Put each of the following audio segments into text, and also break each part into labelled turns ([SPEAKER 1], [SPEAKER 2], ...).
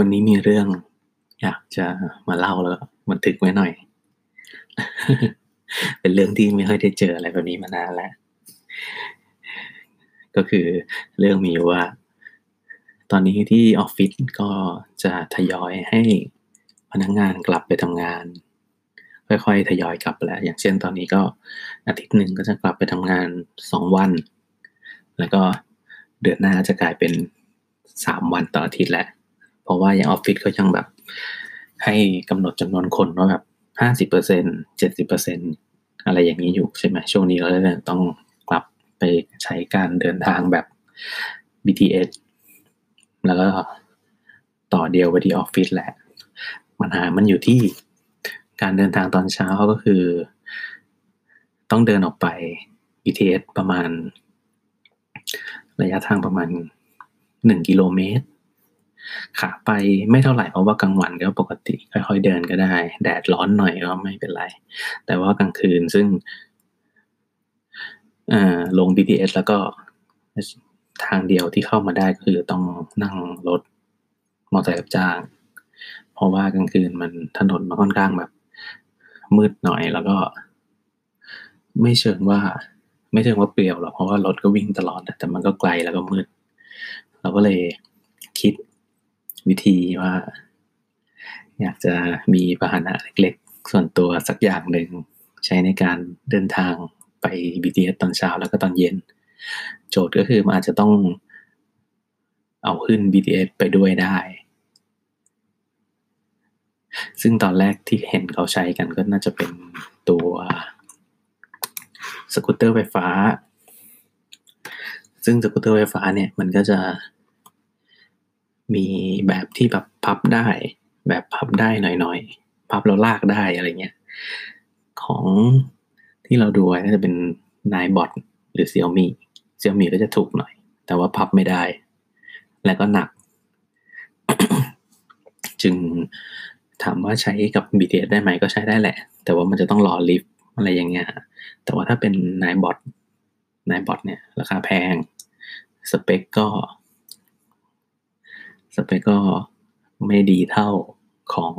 [SPEAKER 1] วันนี้มีเรื่อง อยากจะมาเล่าแล้วบันทึกไว้หน่อย เป็นเรื่องที่ไม่ค่อยได้เจออะไรแบบนี้มานานแล้ว ก็คือเรื่องมีว่า ตอนนี้ที่ออฟฟิศก็จะทยอยให้พนักงงานกลับไปทำงาน ค่อยๆทยอยกลับแล้ว อย่างเช่นตอนนี้ก็อาทิตย์หนึ่งก็จะกลับไปทำงานสองวัน แล้วก็เดือนหน้าจะกลายเป็นสามวันต่ออาทิตย์แหละ ราะว่าอย่างออฟฟิศเขายังแบบ ให้กำหนดจำนวนคนว่าแบบห้าสิบเปอร์เซ็นเจ็ดสิบเปอร์เซ็นอะไรอย่างนี้อยู่ใช่ไหมช่วงนี้เราเลยต้องกลับไปใช้การเดินทางแบบ BTS แล้วก็ต่อเดียวไปที่ออฟฟิศแหละปัญหามันอยู่ที่การเดินทางตอนเช้าก็คือ ต้องเดินออกไป BTS ประมาณ ระยะทางประมาณหนึ่งกิโลเมตร ขาไปไม่เท่าไหร่เพราะว่ากลางวันก็ปกติค่อยๆเดินก็ได้ แดดร้อนหน่อยก็ไม่เป็นไร แต่ว่ากลางคืนซึ่งลง BTS แล้วก็ทางเดียวที่เข้ามาได้ก็คือต้องนั่งรถมอเตอร์ไซค์รับจ้าง เพราะว่ากลางคืนมันถนนมันค่อนข้างแบบ มืดหน่อยแล้วก็ ไม่เชิงว่า ไม่เชิงว่าเปลี่ยวหรอกเพราะว่ารถก็วิ่งตลอดแต่มันก็ไกลแล้วก็มืด เราก็เลยคิด วิธีว่า อยากจะมีพาหนะเล็กๆ ส่วนตัวสักอย่างหนึ่งใช้ในการเดินทางไป BTS ตอนเช้าแล้วก็ตอนเย็น โจทย์ก็คือมันอาจจะต้องเอาขึ้น BTS ไปด้วยได้ ซึ่งตอนแรกที่เห็นเขาใช้กันก็น่าจะเป็นตัวสกูตเตอร์ไฟฟ้า ซึ่งสกูตเตอร์ไฟฟ้าเนี่ยมันก็จะ มีแบบที่แบบพับได้ แบบพับได้หน่อยๆ พับแล้วลากได้อะไรเงี้ย ของที่เราดูน่าจะเป็นNinebot หรือ Xiaomi Xiaomi ก็จะถูกหน่อย แต่ว่าพับไม่ได้ และก็หนัก จึงถามว่าใช้กับ BTS ได้ไหมก็ใช้ได้แหละ แต่ว่ามันจะต้องรอลิฟต์อะไรอย่างเงี้ย แต่ว่าถ้าเป็น Ninebot Ninebot เนี่ย ราคาแพง สเปคก็ สเปคก็ไม่ดีเท่าของ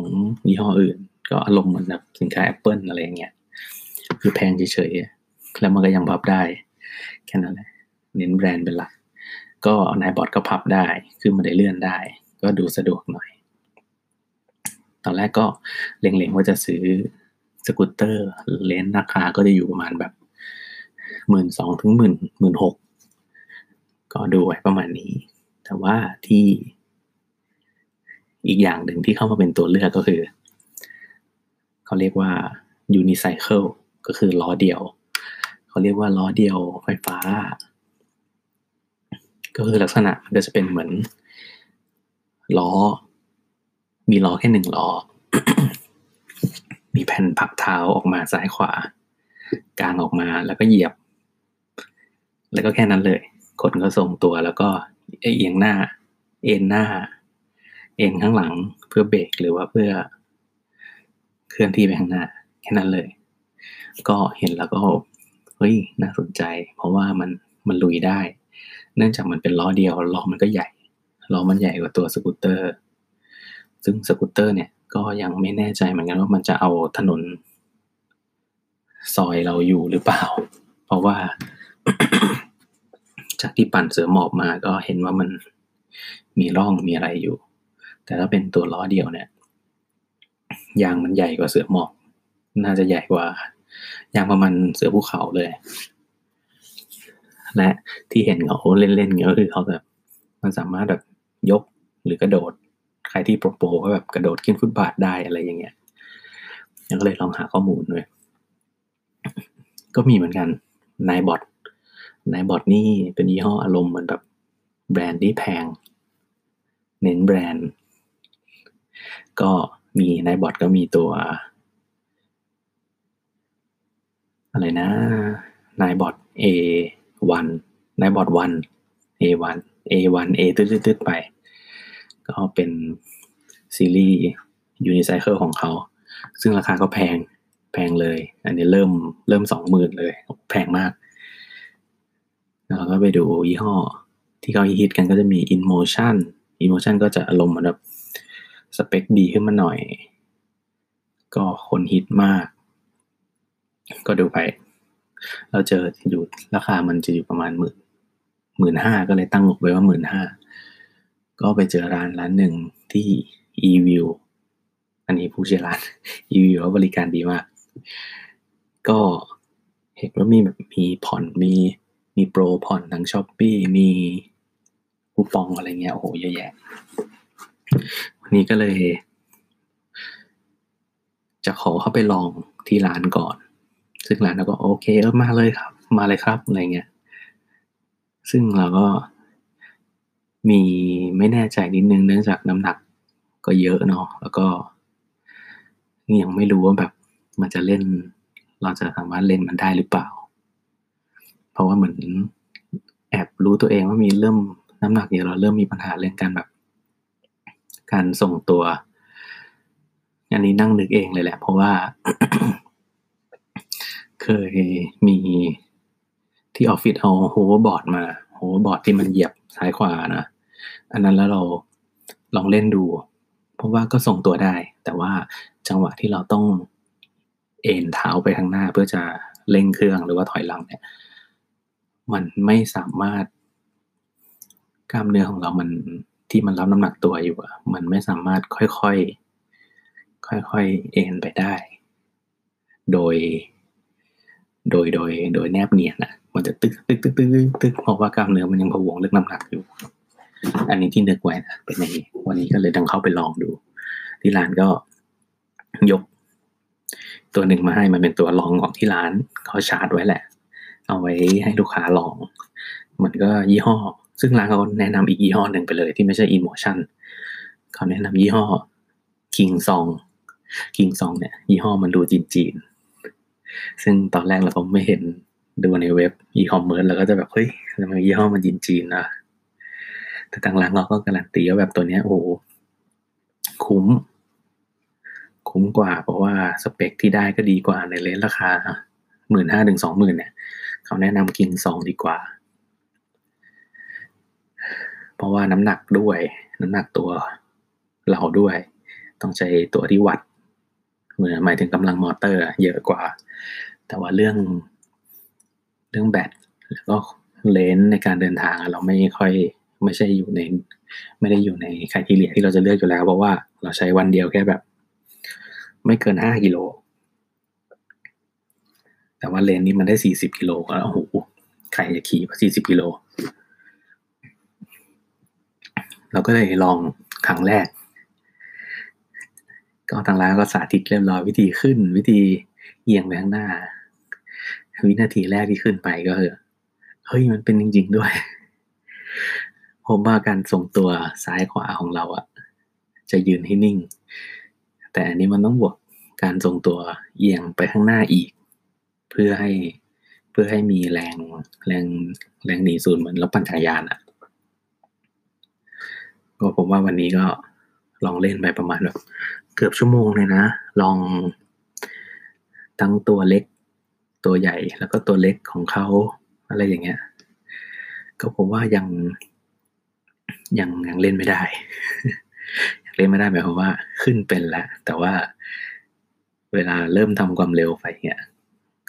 [SPEAKER 1] ยี่ห้ออื่น ก็อารมณ์เหมือนแบบสินค้า Apple อะไรอย่างเงี้ยคือแพงเฉยๆ แล้วมันก็ยังพับได้ แค่นั้นแหละเน้นแบรนด์เป็นหลัก ก็นายบอร์ดก็พับได้คือมันได้เลื่อนได้ ก็ดูสะดวกหน่อย ตอนแรกก็เล็งๆว่าจะซื้อสกูตเตอร์เลนราคาก็จะอยู่ประมาณแบบหมื่นสองถึงหมื่นหมื่นหกก็ดูไว้ประมาณนี้ แต่ว่าที่ อีกอย่างหนึ่งที่เข้ามาเป็นตัวเลือกก็คือเขาเรียกว่า unicycle ก็คือล้อเดียวเขาเรียกว่าล้อเดียวไฟฟ้า ก็คือลักษณะมันก็จะเป็นเหมือนล้อ มีล้อแค่หนึ่งล้อ มีแผ่นพักเท้าออกมาซ้ายขวา กลางออกมาแล้วก็เหยียบ แล้วก็แค่นั้นเลยคนก็ทรงตัวแล้วก็เอียงหน้า เอ็นหน้า เอ็นข้างหลังเพื่อเบรกหรือว่าเพื่อเคลื่อนที่ไปข้างหน้าแค่นั้นเลย ก็เห็นแล้วก็เฮ้ยน่าสนใจ เพราะว่ามันมันลุยได้ เนื่องจากมันเป็นล้อเดียวล้อมันก็ใหญ่ล้อมันใหญ่กว่าตัวสกูตเตอร์ ซึ่งสกูตเตอร์เนี่ยก็ยังไม่แน่ใจเหมือนกันว่ามันจะเอาถนน ซอยเราอยู่หรือเปล่า เพราะว่า จากที่ปั่นเสือหมอบมาก็เห็นว่ามันมีร่องมีอะไรอยู่ แต่ถ้าเป็นตัวล้อเดียวเนี่ย ยางมันใหญ่กว่าเสือหมอบน่าจะใหญ่กว่า ยางประมาณเสือภูเขาเลย และที่เห็นเขาเล่นๆเงี้ยก็คือเขาแบบมันสามารถแบบยกหรือกระโดด ใครที่โปรโปก็แบบกระโดดขึ้นฟุตบาทได้อะไรอย่างเงี้ยยังก็เลยลองหาข้อมูลด้วยก็มีเหมือนกันนายบอทนายบอทนี่เป็นยี่ห้ออารมณ์เหมือนแบบแบรนด์ที่แพง เน้นแบรนด์ ก็มีในบอร์ดก็มีตัว อะไรนะนายบอร์ด A1 นายบอร์ด 1 A1 A1 A ตืดๆไป ก็เป็นซีรีส์ยูนิไซเคิลของเขา ซึ่งราคาก็แพงแพงเลย อันนี้เริ่มเริ่มสองหมื่นเลย แพงมาก แล้วก็ไปดูยี่ห้อ ที่เขาฮิตกันก็จะมี InMotion InMotion ก็จะอารมณ์เหมือนแบบ สเปคดีขึ้นมาหน่อย ก็คนฮิตมาก ก็ดูไป เราเจออยู่ราคามันจะอยู่ประมาณหมื่นหมื่นห้าก็เลยตั้งงบไว้ว่าหมื่นห้าก็ไปเจอร้านร้านหนึ่งที่ e-view อันนี้ผู้เชี่ยวชาญ e-view ว่าบริการดีมาก ก็เห็นว่ามีแบบมีผ่อนมีมีโปรผ่อนทางช้อปปีมีคูปองอะไรเงี้ยโอ้โหเยอะแยะ นี้ก็เลย จะขอเข้าไปลองที่ร้านก่อน ซึ่งร้านเราก็โอเคเออมาเลยครับ มาเลยครับอะไรเงี้ยซึ่งเราก็มีไม่แน่ใจนิดนึงเนื่องจากน้ำหนักก็เยอะเนาะแล้วก็ยังไม่รู้ว่าแบบมันจะเล่น เราจะสามารถเล่นมันได้หรือเปล่า เพราะว่าเหมือนแอบรู้ตัวเองว่ามีเริ่มน้ำหนักเยอะเราเริ่มมีปัญหาเรื่องการแบบ การส่งตัวอันนี้นั่งนึกเองเลยแหละ เพราะว่า เคยมีที่ออฟฟิศเอา hoverboard มา hoverboard ที่มันเหยียบซ้ายขวานะ อันนั้นแล้วเราลองเล่นดู เพราะว่าก็ทรงตัวได้ แต่ว่าจังหวะที่เราต้องเอนเท้าไปข้างหน้าเพื่อจะเร่งเครื่องหรือว่าถอยหลังเนี่ย มันไม่สามารถกล้ามเนื้อของเรามัน ที่มันรับน้ำหนักตัวอยู่อะมันไม่สามารถค่อยๆ ค่อยๆ เอ็นไปได้ โดย โดย โดย โดยแนบเนียนอะมันจะตึกตึกตึกตึกตึกเพราะว่ากล้ามเนื้อมันยังพะวงเรื่องน้ำหนักอยู่ อันนี้ที่นึกไว้นะเป็นอย่างนี้ วันนี้ก็เลยต้องเข้าไปลองดู ที่ร้านก็ยก ตัวหนึ่งมาให้มันเป็นตัวลองของที่ร้านเขาชาร์จไว้แหละ เอาไว้ให้ลูกค้าลอง มันก็ยี่ห้อ ซึ่งร้านเขาแนะนำอีกยี่ห้อหนึ่งไปเลยที่ไม่ใช่ Emotion เขาแนะนำยี่ห้อ King Song King Song เนี่ยยี่ห้อมันดูจีนๆซึ่งตอนแรกเราก็ไม่เห็นดูในเว็บอีคอมเมิร์ซแล้วก็จะแบบเฮ้ยทำไมยี่ห้อมันจีนๆนะแต่ทางร้านเราก็การันตีว่าแบบตัวเนี้ยโอ้คุ้ม คุ้มกว่า เพราะว่าสเปคที่ได้ก็ดีกว่าในเลนราคาหมื่นห้าถึงสองหมื่นเนี่ย เขาแนะนำกินสองดีกว่า เพราะว่าน้ำหนักด้วย น้ำหนักตัวเราด้วย ต้องใช้ตัวที่วัดเหมือนหมายถึงกำลังมอเตอร์ เยอะกว่า แต่ว่าเรื่องเรื่องแบตแล้วก็เลนในการเดินทางเราไม่ค่อยไม่ใช่อยู่ใน ไม่ได้อยู่ในคายทีเลียที่เราจะเลือกอยู่แล้ว เพราะว่าเราใช้วันเดียวแค่แบบ ไม่เกินห้ากิโลแต่ว่าเลนนี้มันได้สี่สิบกิโลแล้วโอ้โหใครจะขี่สี่สิบกิโล เราก็เลยลองครั้งแรก ก็ทางร้านก็สาธิตเรียบร้อยวิธีขึ้น วิธีเอียงไปข้างหน้า วินาทีแรกที่ขึ้นไปก็คือเฮ้ยมันเป็นจริง ๆ ด้วยผมว่าการทรงตัวซ้ายขวาของเราอะจะยืนให้นิ่ง แต่อันนี้มันต้องบวกการทรงตัวเอียงไปข้างหน้าอีก เพื่อให้เพื่อให้มีแรงแรงแรงหนีศูนย์เหมือนรถปั่นจักรยานอะ ก็ผมว่าวันนี้ก็ลองเล่นไปประมาณแบบเกือบชั่วโมงเลยนะ ลองทั้งตัวเล็กตัวใหญ่แล้วก็ตัวเล็กของเขาอะไรอย่างเงี้ย ก็ผมว่ายังยังยังเล่นไม่ได้ยังเล่นไม่ได้หมายความว่าขึ้นเป็นแล้วแต่ว่าเวลาเริ่มทำความเร็วไปเนี่ย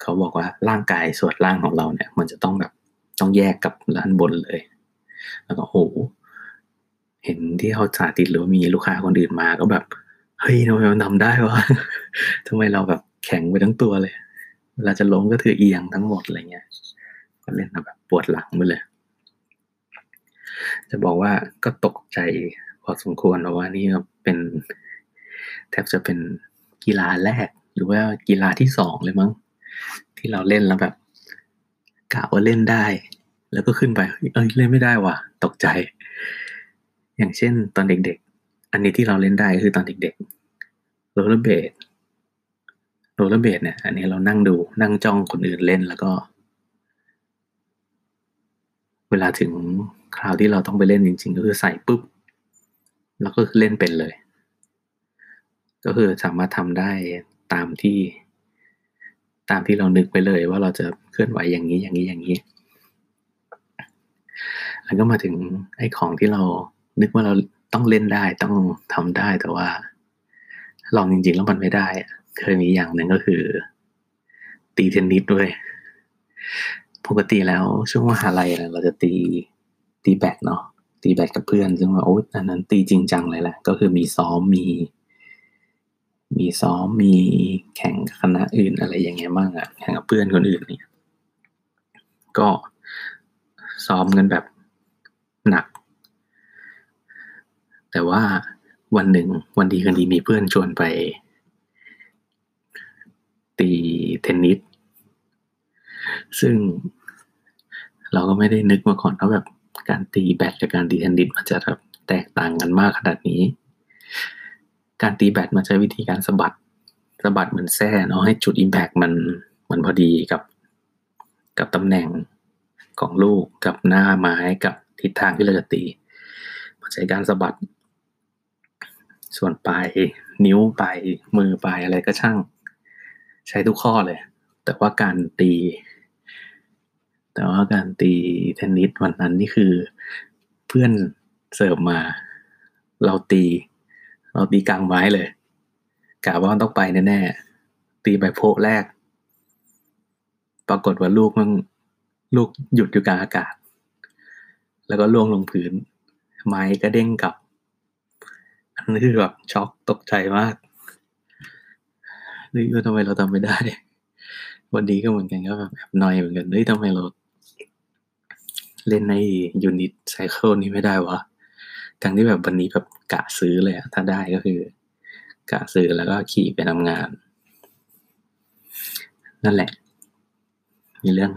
[SPEAKER 1] เขาบอกว่าร่างกายส่วนล่างของเราเนี่ย มันจะต้องแบบต้องแยกกับด้านบนเลย แล้วก็โห เห็นที่เขาสาธิตหรือว่ามีลูกค้าคนอื่นมาก็แบบ เฮ้ยทำไมมันทำได้วะทำไมเราแบบแข็งไปทั้งตัวเลยเวลาจะล้มก็ถือเอียงทั้งหมดอะไรเงี้ย ก็เล่นแบบปวดหลังไปเลย จะบอกว่าก็ตกใจพอสมควรเพราะว่านี่เป็น แทบจะเป็นกีฬาแรก หรือว่ากีฬาที่สองเลยมั้ง ที่เราเล่นแล้วแบบกะว่าเล่นได้ แล้วก็ขึ้นไปเอ้ยเล่นไม่ได้ว่ะ ตกใจ อย่างเช่นตอนเด็กๆ อันนี้ที่เราเล่นได้คือตอนเด็กๆ rollerblade rollerblade เนี่ย อันนี้เรานั่งดูนั่งจ้องคนอื่นเล่นแล้วก็ เวลาถึงคราวที่เราต้องไปเล่นจริงๆ ก็คือใส่ปุ๊บ แล้วก็เล่นเป็นเลย ก็คือสามารถทำได้ตามที่ ตามที่เรานึกไปเลยว่าเราจะเคลื่อนไหวอย่างนี้อย่างนี้อย่างนี้ แล้วก็มาถึงไอ้ของที่เรา นึกว่าเราต้องเล่นได้ต้องทำได้แต่ว่า ลองจริงๆแล้วมันไม่ได้เคยมีอย่างหนึ่งก็คือ ตีเทนนิสด้วย ปกติแล้วช่วงมหาลัยเราจะตีตีแบดเนาะตีแบดกับเพื่อนซึ่งว่าโอ้อันนั้นตีจริงจังเลยแหละก็คือมีซ้อมมี มีซ้อมมีแข่งคณะอื่นอะไรอย่างเงี้ยบ้างอะแข่งกับเพื่อนคนอื่นเนี่ย ก็ซ้อมกันแบบหนัก แต่ว่าวันหนึ่งวันดีคืนดีมีเพื่อนชวนไป ตีเทนนิสซึ่งเราก็ไม่ได้นึกมาก่อนว่าแบบการตีแบดกับการตีเทนนิสมันจะแบบแตกต่างกันมากขนาดนี้ การตีแบดมันใช้วิธีการสะบัดสะบัดเหมือนแส้เนาะให้จุดอิมแพกมันมันพอดีกับ กับตำแหน่งของลูกกับหน้าไม้กับทิศทางที่เราจะตี มันใช้การสะบัด ส่วนปลายนิ้วปลายมือปลายอะไรก็ช่าง ใช้ทุกข้อเลย แต่ว่าการตี แต่ว่าการตีเทนนิสวันนั้นนี่คือ เพื่อนเสิร์ฟมา เราตี เราตีกลางไม้เลยกะว่าต้องไปแน่ๆตีไปโพแรก ปรากฏว่าลูกมันลูกหยุดอยู่กลางอากาศ แล้วก็ล่วงลงพื้น ไม้ก็เด้งกลับ อันนี้คือแบบช็อกตกใจมากนี่ว่าทำไมเราทำไม่ได้ วันนี้ก็เหมือนกันก็แบบแอบนอยเหมือนกันเฮ้ยทำไมเราเล่นในยูนิตไซเคิลนี้ไม่ได้วะทั้งที่แบบวันนี้แบบกะซื้อเลยอะถ้าได้ก็คือกะซื้อแล้วก็ขี่ไปทำงาน นั่นแหละ มีเรื่อง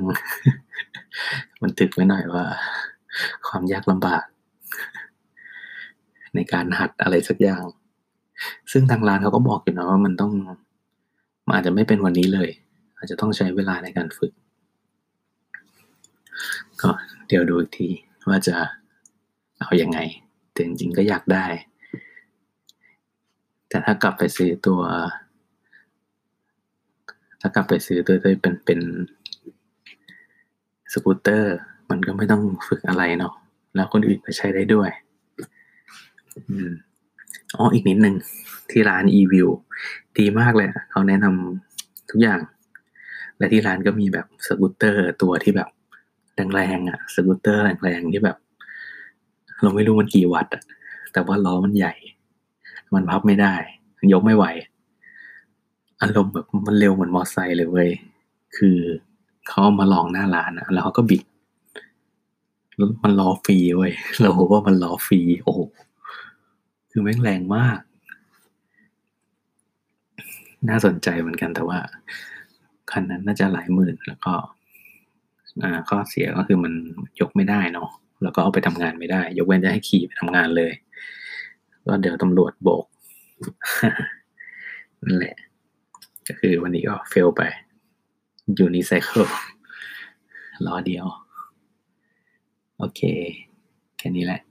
[SPEAKER 1] มันตึกไว้หน่อยว่า ความยากลำบาก ในการหัดอะไรสักอย่าง ซึ่งทางร้านเขาก็บอกอยู่นะว่ามันต้องมันอาจจะไม่เป็นวันนี้เลย อาจจะต้องใช้เวลาในการฝึก ก็เดี๋ยวดูอีกทีว่าจะเอาอยัางไง แต่จริงๆก็อยากได้ แต่ถ้ากลับไปซื้อตัว ถ้ากลับไปซื้อตัวที่เป็นเป็นสกูตเตอร์ มันก็ไม่ต้องฝึกอะไรเนาะแล้วคนอื่นก็ใช้ได้ด้วย อืมอ๋ออีกนิดนึงที่ร้าน e-view ดีมากเลยเขาแนะนำทุกอย่าง และที่ร้านก็มีแบบสกูตเตอร์ตัวที่แบบแรงๆอะสกูตเตอร์แรงๆที่แบบ เราไม่รู้มันกี่วัตต์อะแต่ว่าล้อมันใหญ่ มันพับไม่ได้ ยกไม่ไหว อารมณ์แบบมันเร็วเหมือนมอไซค์เลยเว้ยคือเขาเอามาลองหน้าร้านอะแล้วเขาก็บิด มันล้อฟรีเว้ยเราบอกว่ามันล้อฟรีโอ้โห คือแม่งแรงมาก น่าสนใจเหมือนกันแต่ว่า คันนั้นน่าจะหลายหมื่นแล้วก็ข้อเสียก็คือมันยกไม่ได้เนาะแล้วก็เอาไปทำงานไม่ได้ ยกเว้นจะให้ขี่ไปทำงานเลย ก็เดี๋ยวตำรวจโบกนั่นแหละ ก็คือวันนี้ก็เฟลไปยูนิไซเคิลล้อเดียว โอเค แค่นี้แหละ